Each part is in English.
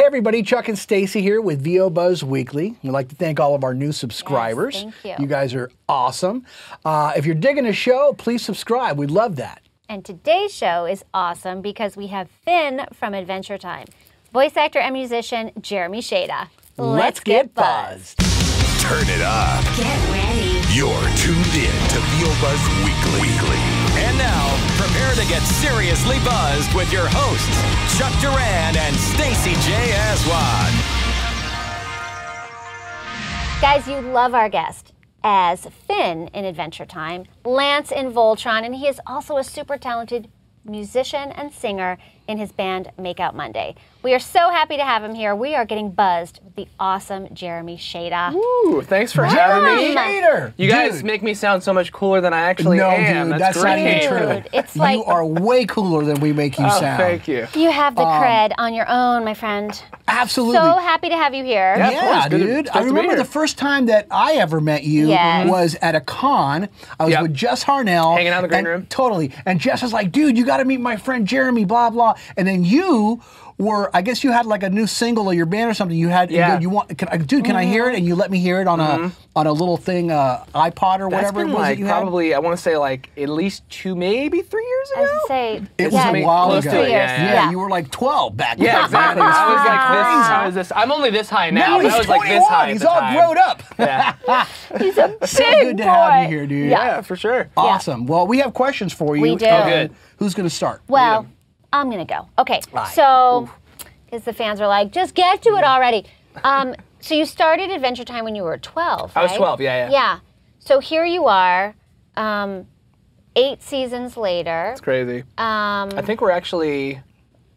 Hey everybody, Chuck and Stacy here with VO Buzz Weekly. We'd like to thank all of our new subscribers. thank you. You guys are awesome. Uh, if you're digging the show, please subscribe. We'd love that. And today's show is awesome because we have Finn from Adventure Time, voice actor and musician Jeremy Shada. Let's, get buzzed. Turn it up. Get ready. You're tuned in to VO Buzz Weekly. Weekly. And now, prepare to get seriously buzzed with your hosts, Chuck Duran and Stacy J. Aswad. Guys, you love our guest as Finn in Adventure Time, Lance in Voltron, and he is also a super talented musician and singer in his band Makeout Monday. We are so happy to have him here. We are getting buzzed with the awesome Jeremy Shada. Ooh, thanks for Welcome. having me. Shader, You guys dude. make me sound so much cooler than I actually no, am. dude, that's, that's not even true. Dude, it's you are way cooler than we make you Oh, sound. thank you. You have the Um, cred on your own, my friend. Absolutely. So happy to have you here. Yeah, Yeah, course. Dude. good I remember the first time that I ever met you Yes. was at a con. I was Yep. with Jess Harnell. Hanging out in the green and- room. Totally. And Jess was like, dude, you got to meet my friend Jeremy, blah, blah. And then you were, I guess you had like a new single of your band or something. You had, Yeah. you, you want, can, I- dude, can I hear it? And you let me hear it on a on a little thing, uh, iPod or Mm-hmm. That's whatever been it was like that you had. probably, I want to say like at least two, maybe three years I ago. was say, It was yeah, a while close ago. to it, yeah, yeah, yeah. you were like 12 back then. Yeah, exactly. Was I was like freaking this. crazy. I was this. I'm only this high now, Now but he's I was like this high. He's all time. grown up. Yeah, He's a big So good to have you here, dude. Yeah. yeah, for sure. Awesome. Well, we have questions for you. We do. Oh, good. Who's going to start? Well, I'm gonna go. Okay, Right. so because the fans are like, just get to it already. Um, so you started Adventure Time when you were 12. I was right? 12, yeah, yeah. Yeah. So here you are, um, eight seasons later. It's crazy. Um, I think we're actually.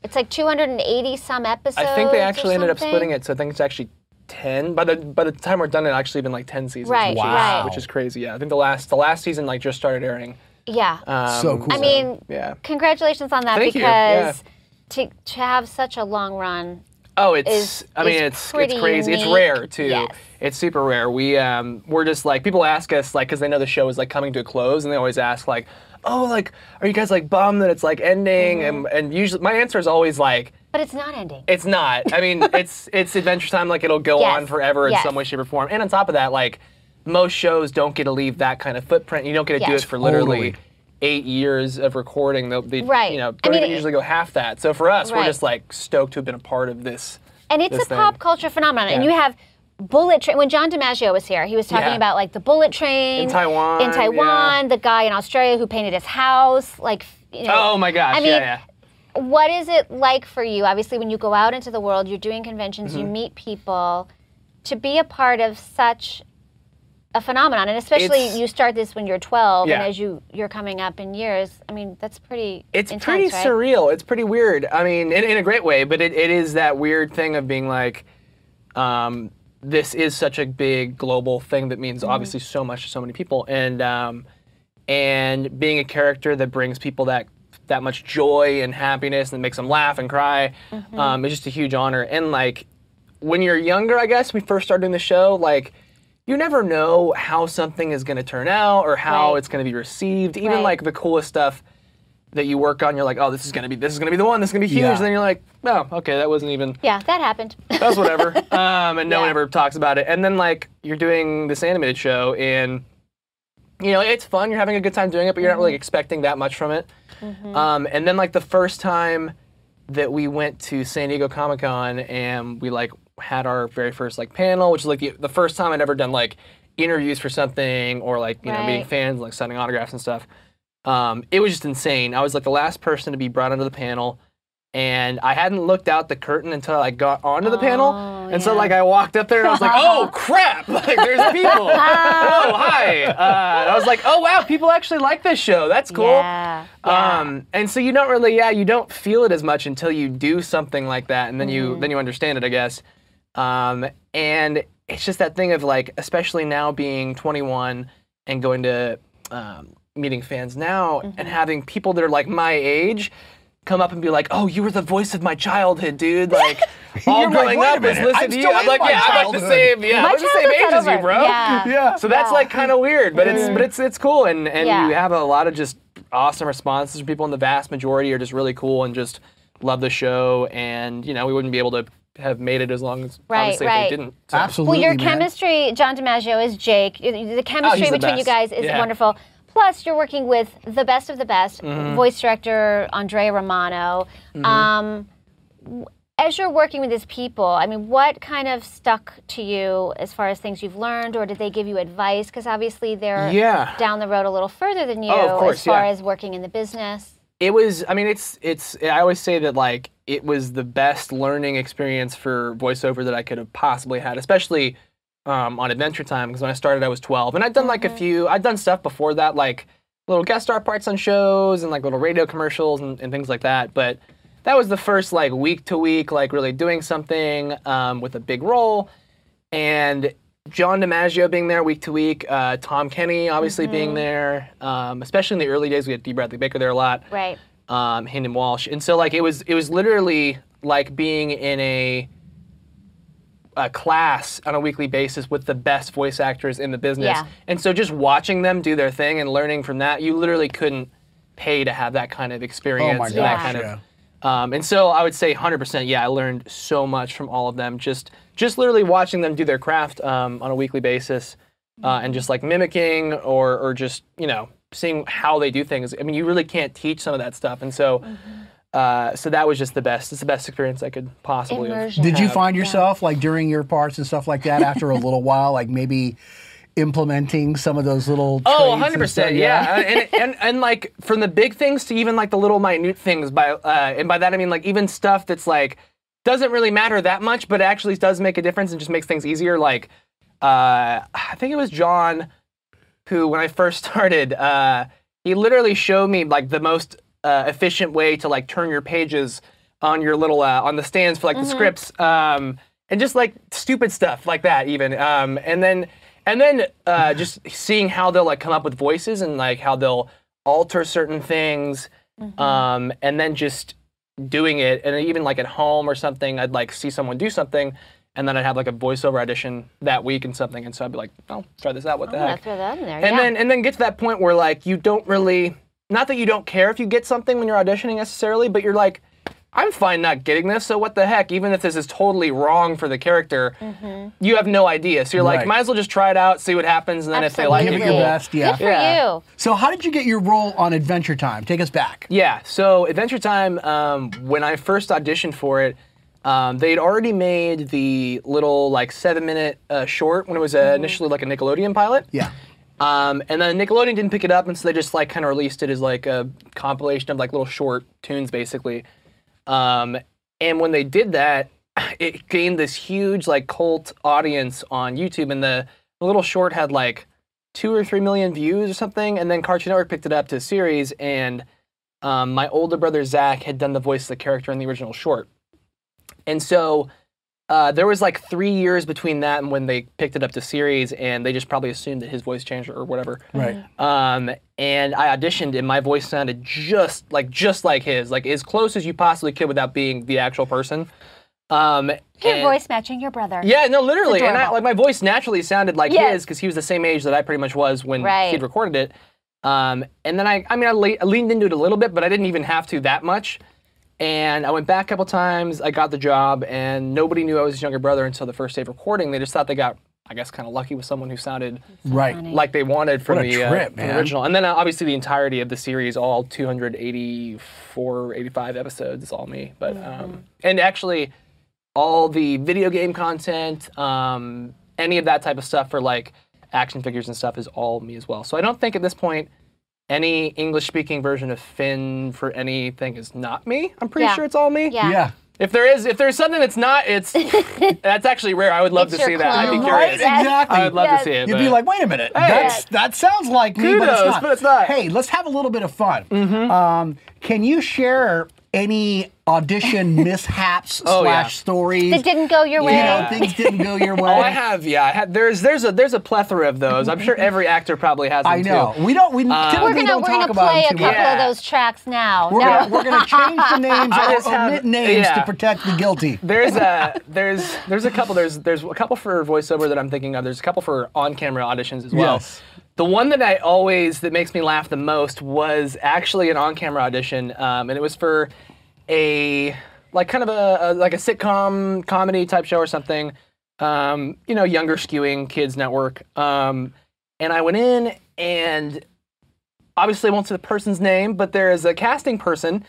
it's like 280 some episodes. I think they actually ended up splitting it, so I think it's actually ten. By the by the time we're done, it actually been like ten seasons. Right, which is, right. Which is crazy. Yeah, I think the last the last season like just started airing. Yeah. Um, So cool. I mean, yeah. congratulations on that Thank you, because to to have such a long run. Oh, it's. is- I mean, it's it's crazy. It's rare too. Yes. It's super rare. We um we're just like people ask us like because they know the show is like coming to a close and they always ask like oh like are you guys like bummed that it's like ending Mm-hmm. and and usually my answer is always like But it's not ending. it's not. I mean it's it's Adventure Time like it'll go Yes. on forever in Yes. some way shape or form. And on top of that like most shows don't get to leave that kind of footprint. You don't get to do Yes. it for literally. Totally. Eight years of recording, they'll be, Right. you know, I don't mean, even it- usually go half that. So for us, we're just like stoked to have been a part of this. And it's this a thing. pop culture phenomenon. And you have Bullet Train. When John DiMaggio was here, he was talking Yeah. about like the Bullet Train In Taiwan, In Taiwan, the guy in Australia who painted his house. Like, you know. Oh my gosh! I mean, yeah, yeah. what is it like for you? Obviously, when you go out into the world, you're doing conventions, Mm-hmm. you meet people. To be a part of such a phenomenon, and especially It's- you start this when you're 12, and as you you're coming up in years, I mean, that's pretty. It's intense, pretty right? surreal. It's pretty weird. I mean, in, in a great way, but it, it is that weird thing of being like, um, this is such a big global thing that means obviously so much to so many people, and um, and being a character that brings people that that much joy and happiness and makes them laugh and cry Mm-hmm. um, is just a huge honor. And like when you're younger, I guess we first started doing the show, like. You never know how something is going to turn out or how Right. it's going to be received. Even Right. like the coolest stuff that you work on, you're like, oh, this is gonna be this is gonna be the one. This is gonna be huge. Yeah. And then you're like, oh, okay, that wasn't even. Yeah, that happened. That's whatever. um, and no one ever talks about it. And then like you're doing this animated show, and you know it's fun. You're having a good time doing it, but you're not Mm-hmm. really expecting that much from it. Um, and then like the first time that we went to San Diego Comic Con and we like had our very first like panel, which is like the, the first time I'd ever done like interviews for something or like you know meeting fans, like signing autographs and stuff. Um, it was just insane. I was like the last person to be brought onto the panel, and I hadn't looked out the curtain until I got onto the panel. Oh, And so like I walked up there and I was like, oh crap! Like there's people. oh hi. Uh, I was like, oh wow, people actually like this show. That's cool. Yeah. yeah. Um, and so you don't really, yeah, you don't feel it as much until you do something like that, and then Mm-hmm. you then you understand it, I guess. Um, and it's just that thing of like, especially now being 21 and going to um, meeting fans now Mm-hmm. and having people that are like my age come up and be like, "Oh, you were the voice of my childhood, dude!" Like all You're like, growing "Wait up is minute, listening to you. I'm like, my yeah, I'm like the childhood." same, yeah, My I'm the same age as you, bro. Yeah. Yeah. So that's Yeah. like kind of weird, but it's but it's it's cool, and and Yeah. you have a lot of just awesome responses from people, and the vast majority are just really cool and just love the show, and you know we wouldn't be able to have made it as long as Right, obviously right. they didn't. So. Absolutely. Well, your man. chemistry, John DiMaggio is Jake. The chemistry Oh, the between you guys is Yeah. wonderful. Plus, you're working with the best of the best, Mm-hmm. voice director Andrea Romano. Um, as you're working with these people, I mean, what kind of stuck to you as far as things you've learned, or did they give you advice? Because obviously they're Yeah. down the road a little further than you Oh, course, as far yeah. as working in the business. it was i mean it's it's i always say that like it was the best learning experience for voiceover that i could have possibly had especially um, on adventure time because when i started i was 12 and i'd done like a few i'd done stuff before that like little guest star parts on shows and like little radio commercials and, and things like that but that was the first like week to week like really doing something um, with a big role and John DiMaggio being there week to week, uh, Tom Kenny obviously being there, um, especially in the early days, we had Dee Bradley Baker there a lot, Right. Um, Hynden Walsh, and so like it was it was literally like being in a a class on a weekly basis with the best voice actors in the business, Yeah. and so just watching them do their thing and learning from that, you literally couldn't pay to have that kind of experience. Oh my and that kind yeah. of um, and so I would say 100%. Yeah, I learned so much from all of them. Just just literally watching them do their craft um, on a weekly basis, uh, and just like mimicking or or just you know seeing how they do things. I mean, you really can't teach some of that stuff, and so. Uh, so that was just the best. It's the best experience I could possibly have. Did you find yourself like during your parts and stuff like that after a little while, like maybe implementing some of those little Oh, traits 100%. stuff? Yeah. and, and, and like from the big things to even like the little minute things by uh, and by that I mean like even stuff that's like doesn't really matter that much but actually does make a difference and just makes things easier like uh, I think it was John who when I first started uh, he literally showed me like the most uh, efficient way to like turn your pages on your little uh, on the stands for like the scripts um, and just like stupid stuff like that even um, and then and then uh, just seeing how they'll like come up with voices and like how they'll alter certain things um, and then just doing it and even like at home or something i'd like see someone do something and then i'd have like a voiceover audition that week and something and so i'd be like oh try this out what the I'm heck throw that in there. and yeah. then and then get to that point where like you don't really not that you don't care if you get something when you're auditioning necessarily but you're like i'm fine not getting this so what the heck even if this is totally wrong for the character Mm-hmm. you have no idea so you're like might as well just try it out see what happens and then if they like Give it it your best, yeah. Good for Yeah. you. So how did you get your role on Adventure Time? Take us back. Yeah. So Adventure Time, um, when I first auditioned for it, um, they'd already made the little like seven minute uh, short when it was uh, initially like a Nickelodeon pilot. Yeah. Um, and then Nickelodeon didn't pick it up, and so they just like kind of released it as like a compilation of like little short tunes, basically. Um, and when they did that, it gained this huge like cult audience on YouTube, and the, the little short had like two or three million views or something. And then Cartoon Network picked it up to a series, and um, my older brother Zach had done the voice of the character in the original short, and so. Uh, there was like three years between that and when they picked it up to series, and they just probably assumed that his voice changed or whatever. Right. Um, and I auditioned, and my voice sounded just like just like his, like as close as you possibly could without being the actual person. Um, Your and- voice matching your brother. Yeah, no, literally, and I, like my voice naturally sounded like Yes. his because he was the same age that I pretty much was when Right. he'd recorded it. Um, and then I, I mean, I, le- I leaned into it a little bit, but I didn't even have to that much. And I went back a couple times. I got the job, and nobody knew I was his younger brother until the first day of recording. They just thought they got, I guess, kind of lucky with someone who sounded Right. funny. like they wanted from What a the, uh, trip, from the original. And then uh, obviously the entirety of the series, all 284, 85 episodes, is all me. But Mm-hmm. um, and actually, all the video game content, um, any of that type of stuff for like action figures and stuff is all me as well. So I don't think at this point any English speaking version of Finn for anything is not me. I'm pretty Yeah. sure it's all me. Yeah. Yeah. If there is, if there's something that's not, it's that's actually rare. I would love It's to your see that. I'd be curious. Yes. Exactly. I would love Yes. to see it. You'd but- be like, wait a minute, that's that sounds like me, but it's not. but it's not. Hey, let's have a little bit of fun. Um, can you share any audition mishaps Oh, yeah. slash stories? That didn't go your way. you know, things didn't go your way. Oh, I have. Yeah, I had. There's there's a there's a plethora of those. I'm sure every actor probably has them I know. too. We don't. We Uh, typically We're gonna don't we're talk gonna about play it a couple. Yeah. of those tracks now. We're, No. gonna, we're gonna change the names I or just have- omit names yeah. to protect the guilty. There's a there's there's a couple there's there's a couple for voiceover that I'm thinking of. There's a couple for on-camera auditions as well. Yes. The one that I always that makes me laugh the most was actually an on-camera audition, um, and it was for a like kind of a, a like a sitcom comedy type show or something. Um, you know, younger skewing kids network. Um, and I went in and obviously I won't say the person's name, but there is a casting person.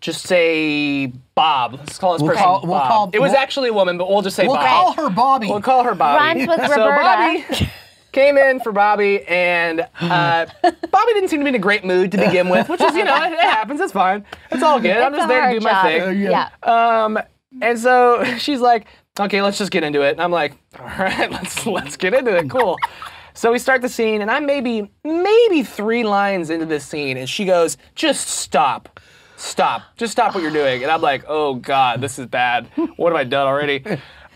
Just say Bob. Let's call this We'll person call- we'll Bob. call- it was we'll- actually a woman, but we'll just say We'll Bob. call her Bobby. We'll call her Bobby. Rhymes with so Roberta. Bobby came in for Bobby, and uh, Bobby didn't seem to be in a great mood to begin with, which is, you know, it, it happens. It's fine. It's all good. I'm just there to hard do my job. thing. Yeah. Um, and so she's like, "Okay, let's just get into it." And I'm like, "All right, let's let's get into it. Cool." So we start the scene, and I'm maybe maybe three lines into this scene, and she goes, "Just stop." Stop. Just stop what you're doing. And I'm like, oh God, this is bad. What have I done already?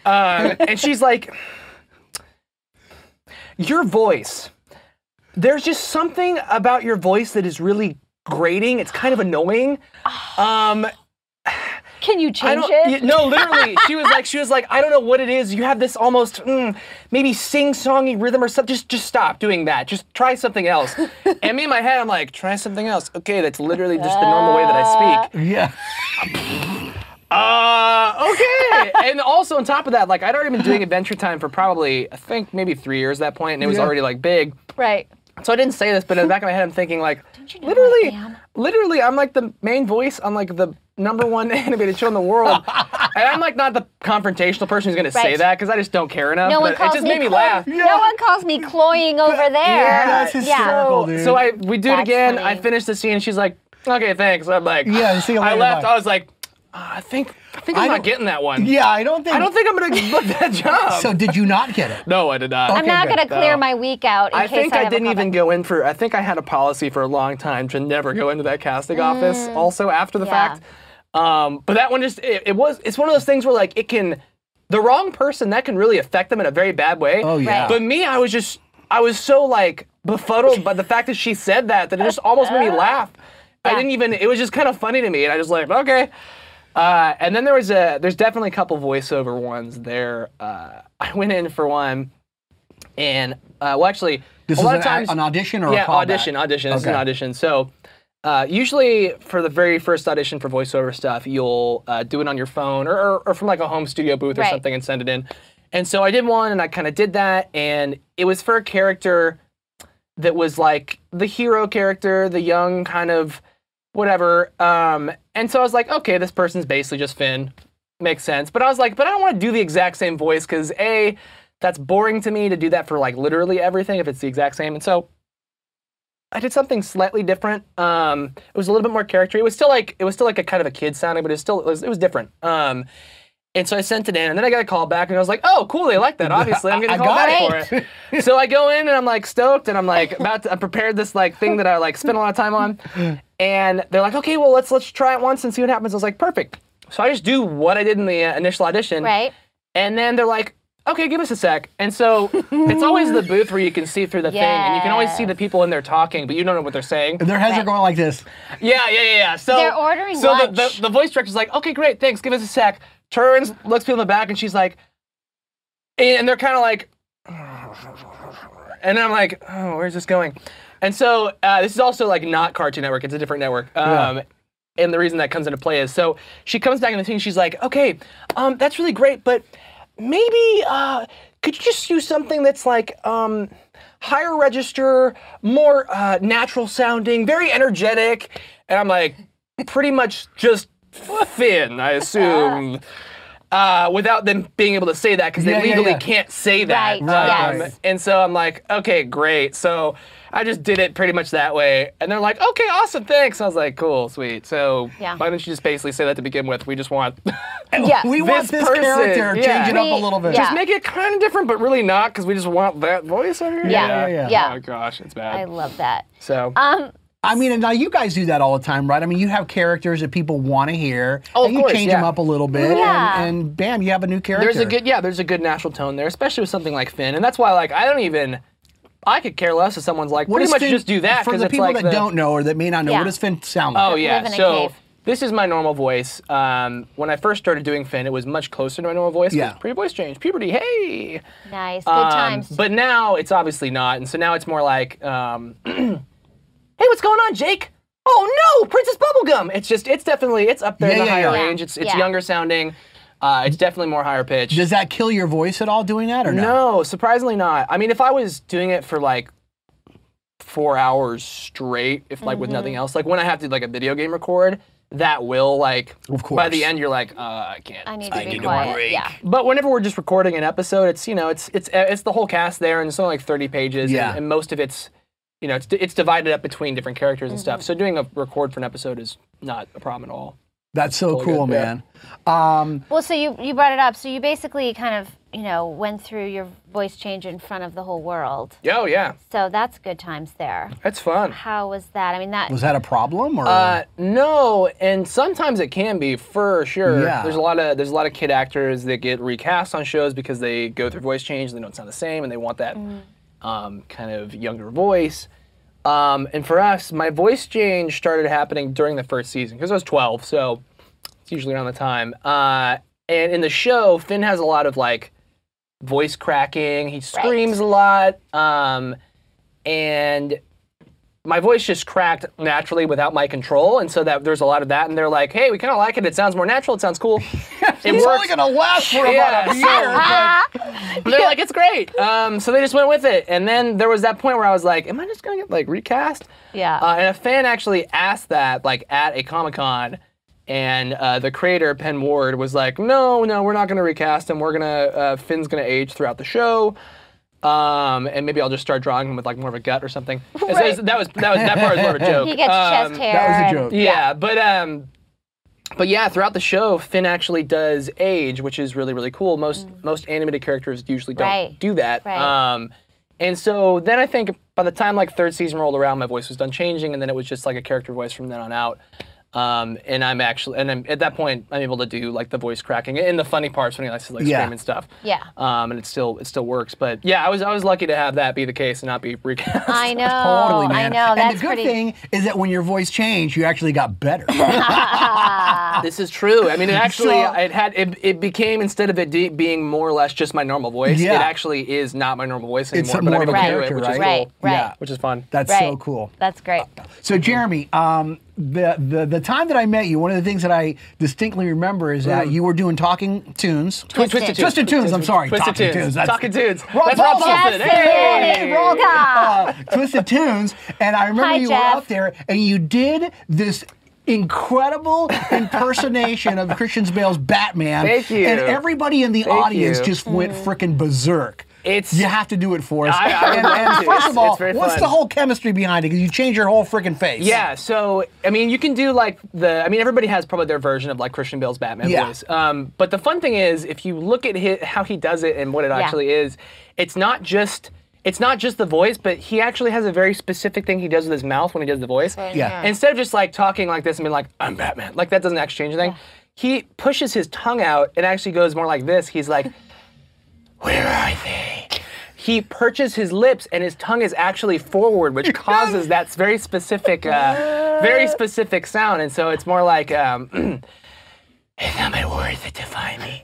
Um, and she's like, your voice. There's just something about your voice that is really grating. It's kind of annoying. Um, Can you change it? y- No, literally, she was like, she was like, I don't know what it is. You have this almost mm, maybe sing-songy rhythm or something. Just, just stop doing that. Just try something else. and me in my head, I'm like, try something else. Okay, that's literally just the normal way that I speak. Yeah. Uh, okay. and also on top of that, like I'd already been doing Adventure Time for probably, I think maybe three years at that point, and it was Yeah. already like big. Right. So I didn't say this, but in the back of my head, I'm thinking like, you know literally, literally, I'm like the main voice on like the number one animated show in the world, and I'm like not the confrontational person who's gonna say that because I just don't care enough. No but one it calls just me made me clo- laugh. No one calls me cloying over there. Yeah, that's hysterical, So, dude. so I we do it That's again. I finish the scene. and She's like, okay, thanks. I'm like, Yeah, see you I left. bye. I was like, "Uh, I think I think I'm I not getting that one. Yeah, I don't think. I don't think I'm gonna get that job. So did you not get it? no, I did not. I'm not good. going to clear No. my week out in I case think I, I, didn't even go in for. I think I had a policy for a long time to never go into that casting office. Also after the Mm. Yeah. fact, um, but that one just it, it was. It's one of those things where like it can, the wrong person that can really affect them in a very bad way. Oh, yeah. Right. But me, I was just I was so like befuddled by the fact that she said that that it just almost made me laugh. I didn't even. It was just kind of funny to me, and I just like okay. Uh, and then there was a there's definitely a couple voiceover ones there. Uh, I went in for one, and uh, well, actually, This a is lot an, of times an audition or yeah, a callback? audition, audition. This is an audition. So, uh, usually for the very first audition for voiceover stuff, you'll uh, do it on your phone or, or, or from like a home studio booth or Right. something and send it in. And so I did one, and I kind of did that, and it was for a character that was like the hero character, the young kind of whatever. Um, and so I was like, okay, this person's basically just Finn. Makes sense. But I was like, but I don't want to do the exact same voice because A, that's boring to me to do that for like literally everything if it's the exact same. And so I did something slightly different. Um, it was a little bit more character. It was still like it was still like a kind of a kid sounding, but it was still it was, it was different. Um, and so I sent it in, and then I got a call back, and I was like, "Oh, cool, they like that. Obviously, I'm getting called got back for it." so I go in, and I'm like stoked, and I'm like about to, I prepared this like thing that I like spent a lot of time on, and they're like, "Okay, well let's let's try it once and see what happens." I was like, "Perfect." So I just do what I did in the uh, initial audition, Right. and then they're like, okay, give us a sec. And so it's always the booth where you can see through the thing and you can always see the people in there talking, but you don't know what they're saying. Their heads are going like this. Yeah, yeah, yeah, yeah. So They're ordering So the, lunch. the, the voice director's like, okay, great, thanks, give us a sec. Turns, looks people in the back, and she's like, and they're kind of like, and I'm like, oh, where's this going? And so uh, this is also like not Cartoon Network; it's a different network. Um, And the reason that comes into play is so she comes back in the thing. She's like, okay, um, that's really great, but maybe uh, could you just use something that's like um, higher register, more uh, natural sounding, very energetic? And I'm like, pretty much just Finn, I assume. Uh, without them being able to say that because they Yeah, yeah, legally yeah. can't say that. Um, Right, yes. And so I'm like, okay, great. So I just did it pretty much that way. And they're like, okay, awesome, thanks. I was like, cool, sweet. So Yeah. why don't you just basically say that to begin with? We just want Yeah. We want This this person, character, yeah. change it up a little bit. yeah. just make it kind of different, but really not because we just want that voice over here. Yeah, yeah, yeah. Oh gosh, it's bad. I love that. so Um, I mean, and now you guys do that all the time, right? I mean, you have characters that people want to hear, Oh, of and you course, change yeah. them up a little bit, Yeah. and, and bam, you have a new character. there's a good yeah, there's a good natural tone there, especially with something like Finn, and that's why like I don't even. I could care less if someone's like, What pretty does much Finn- just do that for because the it's people like that the, people that don't know or that may not know. Yeah. What does Finn sound like? Oh yeah. live in a so this is my normal voice. Um, when I first started doing Finn, it was much closer to my normal voice. 'cause Yeah. Pre-voice change, puberty. Hey. nice. Good Um, times. But now it's obviously not, and so now it's more like, um, hey, what's going on, Jake? oh no, Princess Bubblegum. It's just it's definitely it's up there in Yeah, the yeah, higher yeah. range. It's it's Yeah. younger sounding. Uh, it's definitely more higher pitched. Does that kill your voice at all doing that or no? No, surprisingly not. I mean, if I was doing it for like four hours straight, if like with nothing else, like when I have to like a video game record, that will like Of by course. the end you're like, uh, I can't. I need to be need a quiet. break. Yeah. But whenever we're just recording an episode, it's you know it's it's it's the whole cast there, and it's only like 30 pages, Yeah. and, and most of it's you know it's it's divided up between different characters and Mm-hmm. stuff. So doing a record for an episode is not a problem at all. That's so Totally cool, good, yeah. man. Um, Well, so you you brought it up. So you basically kind of you know went through your voice change in front of the whole world. Oh yeah, So that's good times there. that's fun. How was that? I mean that. was that a problem or? Uh, no, and sometimes it can be for sure. Yeah. There's a lot of there's a lot of kid actors that get recast on shows because they go through voice change and they don't sound the same and they want that um, kind of younger voice. Um, and for us, my voice change started happening during the first season because I was 12, so it's usually around the time. Uh, and in the show, Finn has a lot of like voice cracking. He screams a lot, um, and my voice just cracked naturally without my control, and so that there's a lot of that. And they're like, "Hey, we kind of like it. It sounds more natural. It sounds cool. it it's only works." gonna last for Yeah, about a year. but- But they're like, "It's great." Um, so they just went with it, and then there was that point where I was like, "Am I just gonna get like recast?" Yeah. Uh, and a fan actually asked that like at a comic con. And uh, the creator Pen Ward was like, "No, no, we're not going to recast him. We're gonna uh, Finn's going to age throughout the show, um, and maybe I'll just start drawing him with like more of a gut or something." And so Right. that was that was that part was more of a joke. he gets Um, chest hair. that was a joke. yeah, but um, but yeah, throughout the show, Finn actually does age, which is really really cool. Most most animated characters usually don't Mm. Right. do that. Right. Um, and so then I think by the time like third season rolled around, my voice was done changing, and then it was just like a character voice from then on out. Um, and I'm actually, and I'm, at that point, I'm able to do like the voice cracking and the funny parts when he likes to like Yeah. scream and stuff. Yeah. Um, and it still it still works. But yeah, I was I was lucky to have that be the case and not be recast. I know. Totally, man. I know. and the good pretty. thing is that when your voice changed, you actually got better. This is true. I mean, it actually, So- it had, it, it became instead of it de- being more or less just my normal voice, Yeah. it actually is not my normal voice anymore. It's but more I'm of a able to do it, which is right? cool. Right. Right. Yeah. Which is fun. That's right. so cool. That's great. So Jeremy, um, the, the the time that I met you, one of the things that I distinctly remember is that you were doing talking tunes. Twisted. Twisted Tunes. Twisted tunes. I'm sorry. Twisted talking Tunes. That's- Talking Tunes. Rob That's Rob Paulsen. Paulsen. Yes, Hey! Rob, uh, Twisted Tunes, and I remember Hi, you Jeff. were up there and you did this incredible impersonation of Christian Bale's Batman. Thank you. And everybody in the Thank audience you. just went Mm. freaking berserk. It's- you have to do it for us. I- I and, and first of all, what's fun. the whole chemistry behind it? Because you change your whole freaking face. Yeah, so I mean, you can do like the. I mean, everybody has probably their version of like Christian Bale's Batman Yeah. voice. Um, but the fun thing is, if you look at hi how he does it and what it actually is, it's not just. It's not just the voice, but he actually has a very specific thing he does with his mouth when he does the voice. Yeah. Instead of just like talking like this and being like, "I'm Batman," like that doesn't actually change anything. He pushes his tongue out and actually goes more like this. He's like, "Where are they?" He perches his lips and his tongue is actually forward, which causes that very specific, uh, very specific sound. And so it's more like, um, "It's not my words that define me,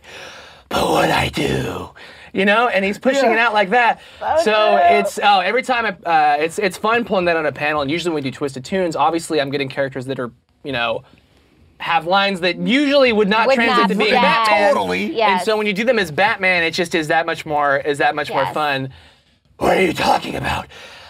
but what I do." You know, and he's pushing it out like that. so it's oh, every time I, uh, it's it's fun pulling that on a panel. And usually when we do twisted tunes, obviously I'm getting characters that are you know have lines that usually would not Would translate not- to being yes. Batman. Totally. And so when you do them as Batman, it just is that much more is that much more fun. What are you talking about?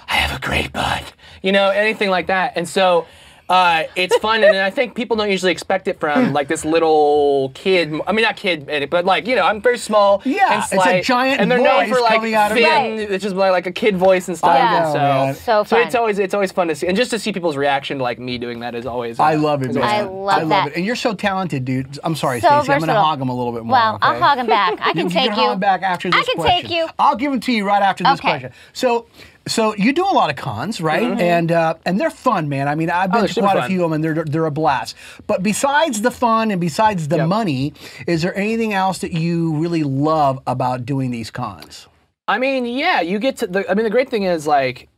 I have a great butt. You know, anything like that. And so uh, it's fun, and I think people don't usually expect it from like this little kid. I mean, not kid, but like you know, I'm very small. Yeah, and it's a giant and they're known for like coming out of- Finn. Right. It's just like, like a kid voice and stuff. I and so. So so it's always it's always fun to see, and just to see people's reaction to like me doing that is always. uh, I love it. man. I love I love that. it. And you're so talented, dude. I'm sorry, So Stacey. I'm going to hog him a little bit more. Well, I'll hog him back. I can you take can you. hog him back after this I can question. take you. I'll give him to you right after this Okay. question. So, so you do a lot of cons, right? And uh, and they're fun, man. I mean, I've been they're to quite a few of them, and they're they're a blast. But besides the fun and besides the Yep. money, is there anything else that you really love about doing these cons? I mean, yeah, you get to the. I mean, the great thing is like,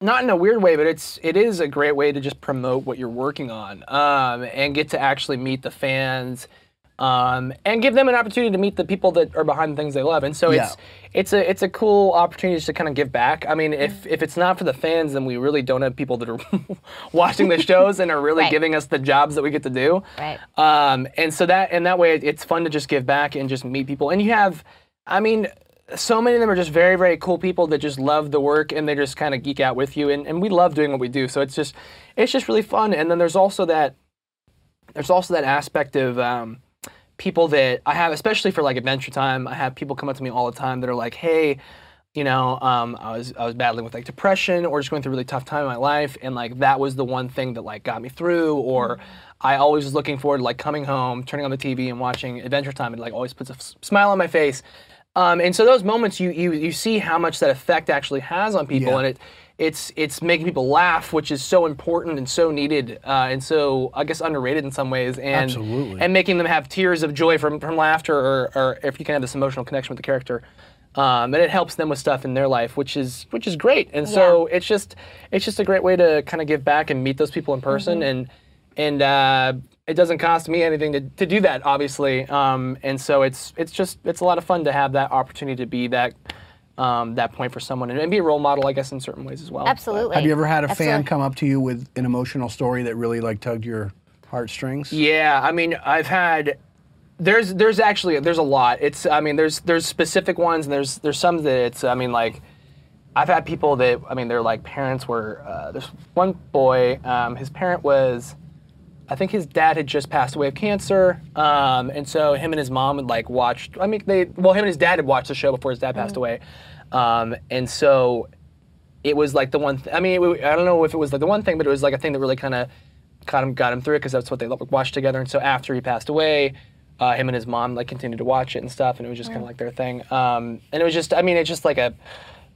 not in a weird way, but it's it is a great way to just promote what you're working on, um, and get to actually meet the fans, um, and give them an opportunity to meet the people that are behind the things they love. And so Yeah. it's it's a it's a cool opportunity just to kind of give back. I mean, if if it's not for the fans, then we really don't have people that are watching the shows and are really Right. giving us the jobs that we get to do. Right. Um, and so that and that way it's fun to just give back and just meet people. And you have, I mean, so many of them are just very very cool people that just love the work and they just kind of geek out with you. And, and we love doing what we do. So it's just it's just really fun. And then there's also that there's also that aspect of um, people that I have, especially for like Adventure Time. I have people come up to me all the time that are like, "Hey, you know, um, I was I was battling with like depression or just going through a really tough time in my life, and like that was the one thing that like got me through." Or I always was looking forward to like coming home, turning on the TV, and watching Adventure Time. It like always puts a s- smile on my face. Um, and so those moments, you you you see how much that effect actually has on people, Yeah. and it it's it's making people laugh, which is so important and so needed, uh, and so I guess underrated in some ways, and Absolutely. and making them have tears of joy from from laughter, or or if you can have this emotional connection with the character, um, and it helps them with stuff in their life, which is which is great, and so it's just it's just a great way to kind of give back and meet those people in person, and and uh, it doesn't cost me anything to, to do that, obviously, um, and so it's it's just it's a lot of fun to have that opportunity to be that. Um, that point for someone and, and be a role model, I guess, in certain ways as well. Absolutely. Have you ever had a fan come up to you with an emotional story that really like tugged your heartstrings? Yeah, I mean, I've had there's there's actually there's a lot. It's I mean, there's there's specific ones and there's there's some that it's I mean like I've had people that I mean they're like parents were uh, there's one boy um, his parent was I think his dad had just passed away of cancer, um, and so him and his mom had like watched. I mean, they well, him and his dad had watched the show before his dad passed away, um, and so it was like the one. Th- I mean, it, I don't know if it was like the one thing, but it was like a thing that really kind of got him got him through it because that's what they watched together. And so after he passed away, uh, him and his mom like continued to watch it and stuff, and it was just kind of like their thing. Um, and it was just, I mean, it's just like a,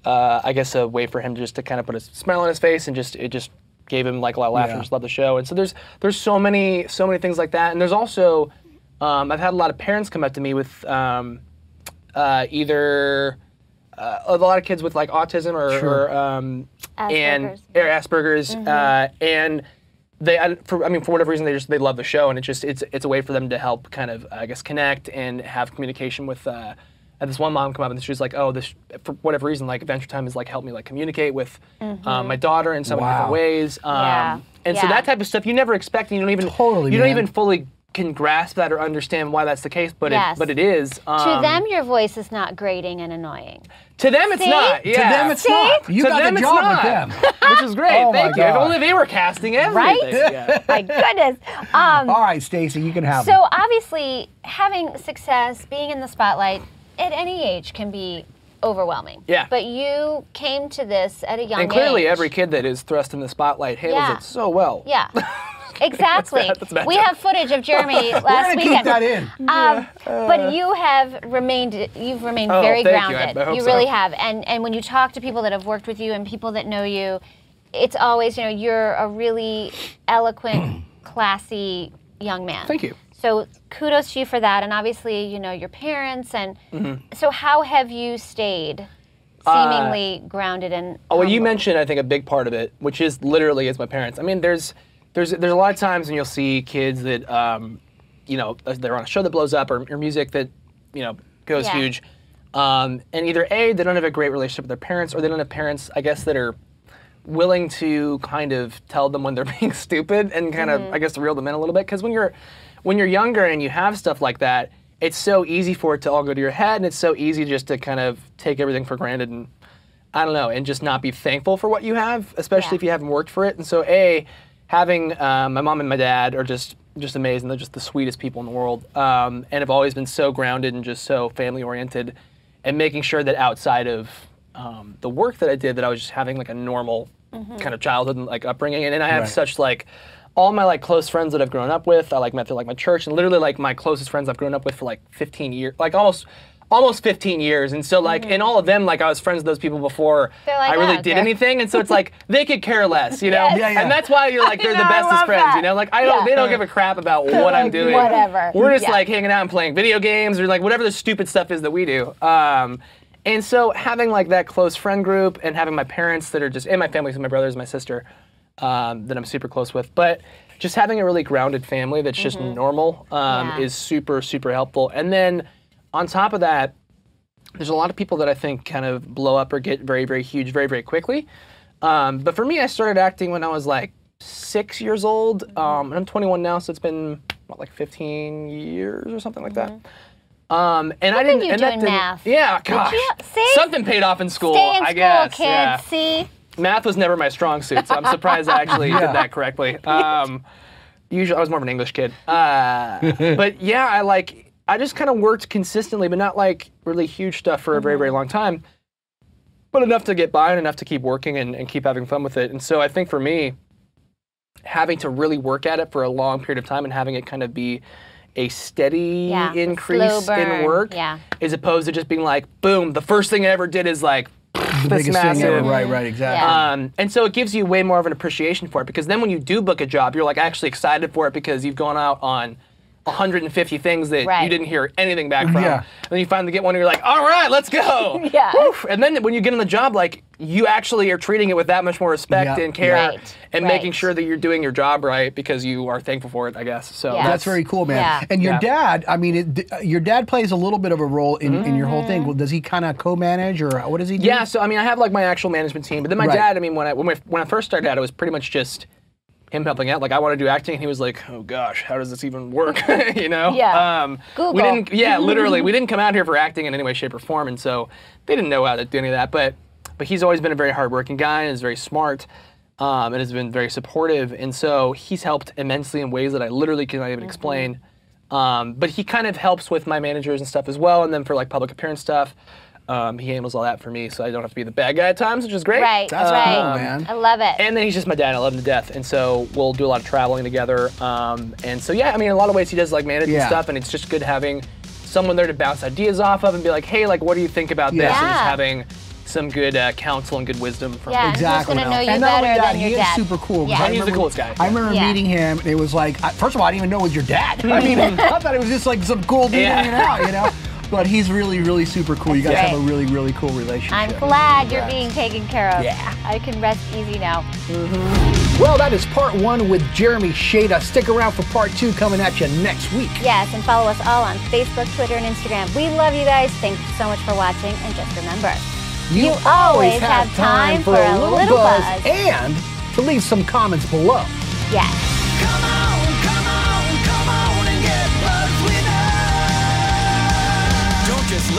uh, I guess a way for him just to kind of put a smile on his face and just it just gave him like a lot of laughter Yeah. just love the show. And so there's there's so many so many things like that. And there's also um, I've had a lot of parents come up to me with um, uh, either uh, a lot of kids with like autism or, Sure. or um, Asperger's. and or Asperger's uh, and they I, for, I mean for whatever reason they just they love the show and it just it's it's a way for them to help kind of I guess connect and have communication with. Uh, and this one mom come up and she was like, "Oh, this for whatever reason, like Adventure Time has like helped me like communicate with um, my daughter in so many different ways." Um, Yeah. And so that type of stuff you never expect, and you don't even Totally, you don't man. even fully can grasp that or understand why that's the case, but Yes. it but it is. To Um, them, your voice is not grating and annoying. to them it's See? not. To Yeah. To them, it's See? not. You To got them the job not. with them. which is great. Oh Thank you. If only they were casting everything. Yeah. My goodness. Um, All right, Stacy, you can have it. So obviously, having success, being in the spotlight at any age can be overwhelming. Yeah. But you came to this at a young age. And clearly, age. every kid that is thrust in the spotlight handles Yeah. it so well. Yeah. Exactly. That's bad we have footage of Jeremy last weekend. keep that in. Um, but you have remained you've remained Oh, very thank you. I- grounded. I so. really have. And and when you talk to people that have worked with you and people that know you, it's always, you know, you're a really eloquent, classy young man. Thank you. So kudos to you for that. And obviously, you know, your parents and Mm-hmm. so how have you stayed seemingly grounded and Oh, well, you mentioned I think a big part of it, which is literally is my parents. I mean, there's there's there's a lot of times when you'll see kids that um, you know they're on a show that blows up or, or music that you know goes Yeah. huge, um, and either a they don't have a great relationship with their parents, or they don't have parents, I guess, that are willing to kind of tell them when they're being stupid and kind of I guess reel them in a little bit. Because when you're when you're younger and you have stuff like that, it's so easy for it to all go to your head, and it's so easy just to kind of take everything for granted and I don't know, and just not be thankful for what you have, especially Yeah. if you haven't worked for it. And so, a having uh, my mom and my dad are just just amazing. They're just the sweetest people in the world, um, and have always been so grounded and just so family oriented, and making sure that outside of um, the work that I did, that I was just having like a normal kind of childhood and like upbringing. And, I have Right. such like all my like close friends that I've grown up with. I like met through like my church, and literally like my closest friends I've grown up with for like 15 years, like almost. Almost 15 years, and so like, in all of them, like I was friends with those people before like, I really "Oh, did anything, and so it's like they could care less, you know. Yes. Yeah, yeah. And that's why you're like they're know, the bestest friends, that. you know. Like I don't, Yeah. they don't give a crap about what I'm doing. whatever. We're just Yeah. like hanging out and playing video games or like whatever the stupid stuff is that we do. Um, and so having like that close friend group and having my parents that are just and my family, so my brothers, my sister, um, that I'm super close with. But just having a really grounded family that's just normal um, Mm-hmm. Yeah. is super, super helpful. And then on top of that, there's a lot of people that I think kind of blow up or get very, very huge very, very quickly. Um, but for me, I started acting when I was like six years old, um, and I'm 21 now, so it's been what, like 15 years or something like that. Um, and I Look at didn't. you and that doing didn't- math. Yeah, gosh, you- see? something paid off in school. Stay in I school, guess. kids. Yeah. See? Math was never my strong suit, so I'm surprised I actually Yeah. did that correctly. Um, usually, I was more of an English kid. Uh, but yeah, I like I just kind of worked consistently, but not like really huge stuff for a very very long time. But enough to get by and enough to keep working and, and keep having fun with it. And so I think for me, having to really work at it for a long period of time and having it kind of be a steady Yeah, increase slow in work, yeah. as opposed to just being like, boom, the first thing I ever did is like The this biggest thing ever. Right, right, exactly. Yeah. Um, and so it gives you way more of an appreciation for it because then when you do book a job, you're like actually excited for it because you've gone out on 150 things that you didn't hear anything back from. Yeah. And then you finally get one and you're like, all right, let's go. Yeah. Woof. And then when you get in the job, like you actually are treating it with that much more respect Yeah. and care Right, and making sure that you're doing your job right because you are thankful for it, I guess. So Yeah. That's very cool, man. Yeah. And your Yeah. dad, I mean, it, uh, your dad plays a little bit of a role in, in your whole thing. Well, does he kind of co-manage or what does he do? Yeah, so I mean, I have like my actual management team, but then my Right. dad. I mean, when I when, we, when I first started out, it was pretty much just him helping out. Like, I want to do acting, and he was like, "Oh gosh, how does this even work?" you know? Yeah. Um, Google. We didn't. Yeah, literally, we didn't come out here for acting in any way, shape, or form, and so they didn't know how to do any of that. But but he's always been a very hardworking guy and is very smart. Um, and has been very supportive, and so he's helped immensely in ways that I literally cannot even explain. Um, but he kind of helps with my managers and stuff as well, and then for like public appearance stuff, um, he handles all that for me, so I don't have to be the bad guy at times, which is great. Right, That's right. cool, man. I love it. And then he's just my dad. I love him to death, and so we'll do a lot of traveling together. Um, and so yeah, I mean, in a lot of ways he does like manage Yeah. and stuff, and it's just good having someone there to bounce ideas off of and be like, hey, like, what do you think about this? Yeah. And just having some good uh, counsel and good wisdom from Yeah. him. Exactly. Who's gonna know you and not only better that, than he your is super cool. Yeah. I he's the remember- coolest guy. I remember Yeah. meeting him, and it was like, I, first of all, I didn't even know it was your dad. I mean, I thought it was just like some cool dude Yeah. hanging out, you know? But he's really, really super cool. You guys That's have a really, really cool relationship. I'm glad you're being taken care of. Yeah. I can rest easy now. Mm-hmm. Well, that is part one with Jeremy Shada. Stick around for part two coming at you next week. Yes, and follow us all on Facebook, Twitter, and Instagram. We love you guys. Thank you so much for watching. And just remember, You always have time for a little buzz. and to leave some comments below. yes.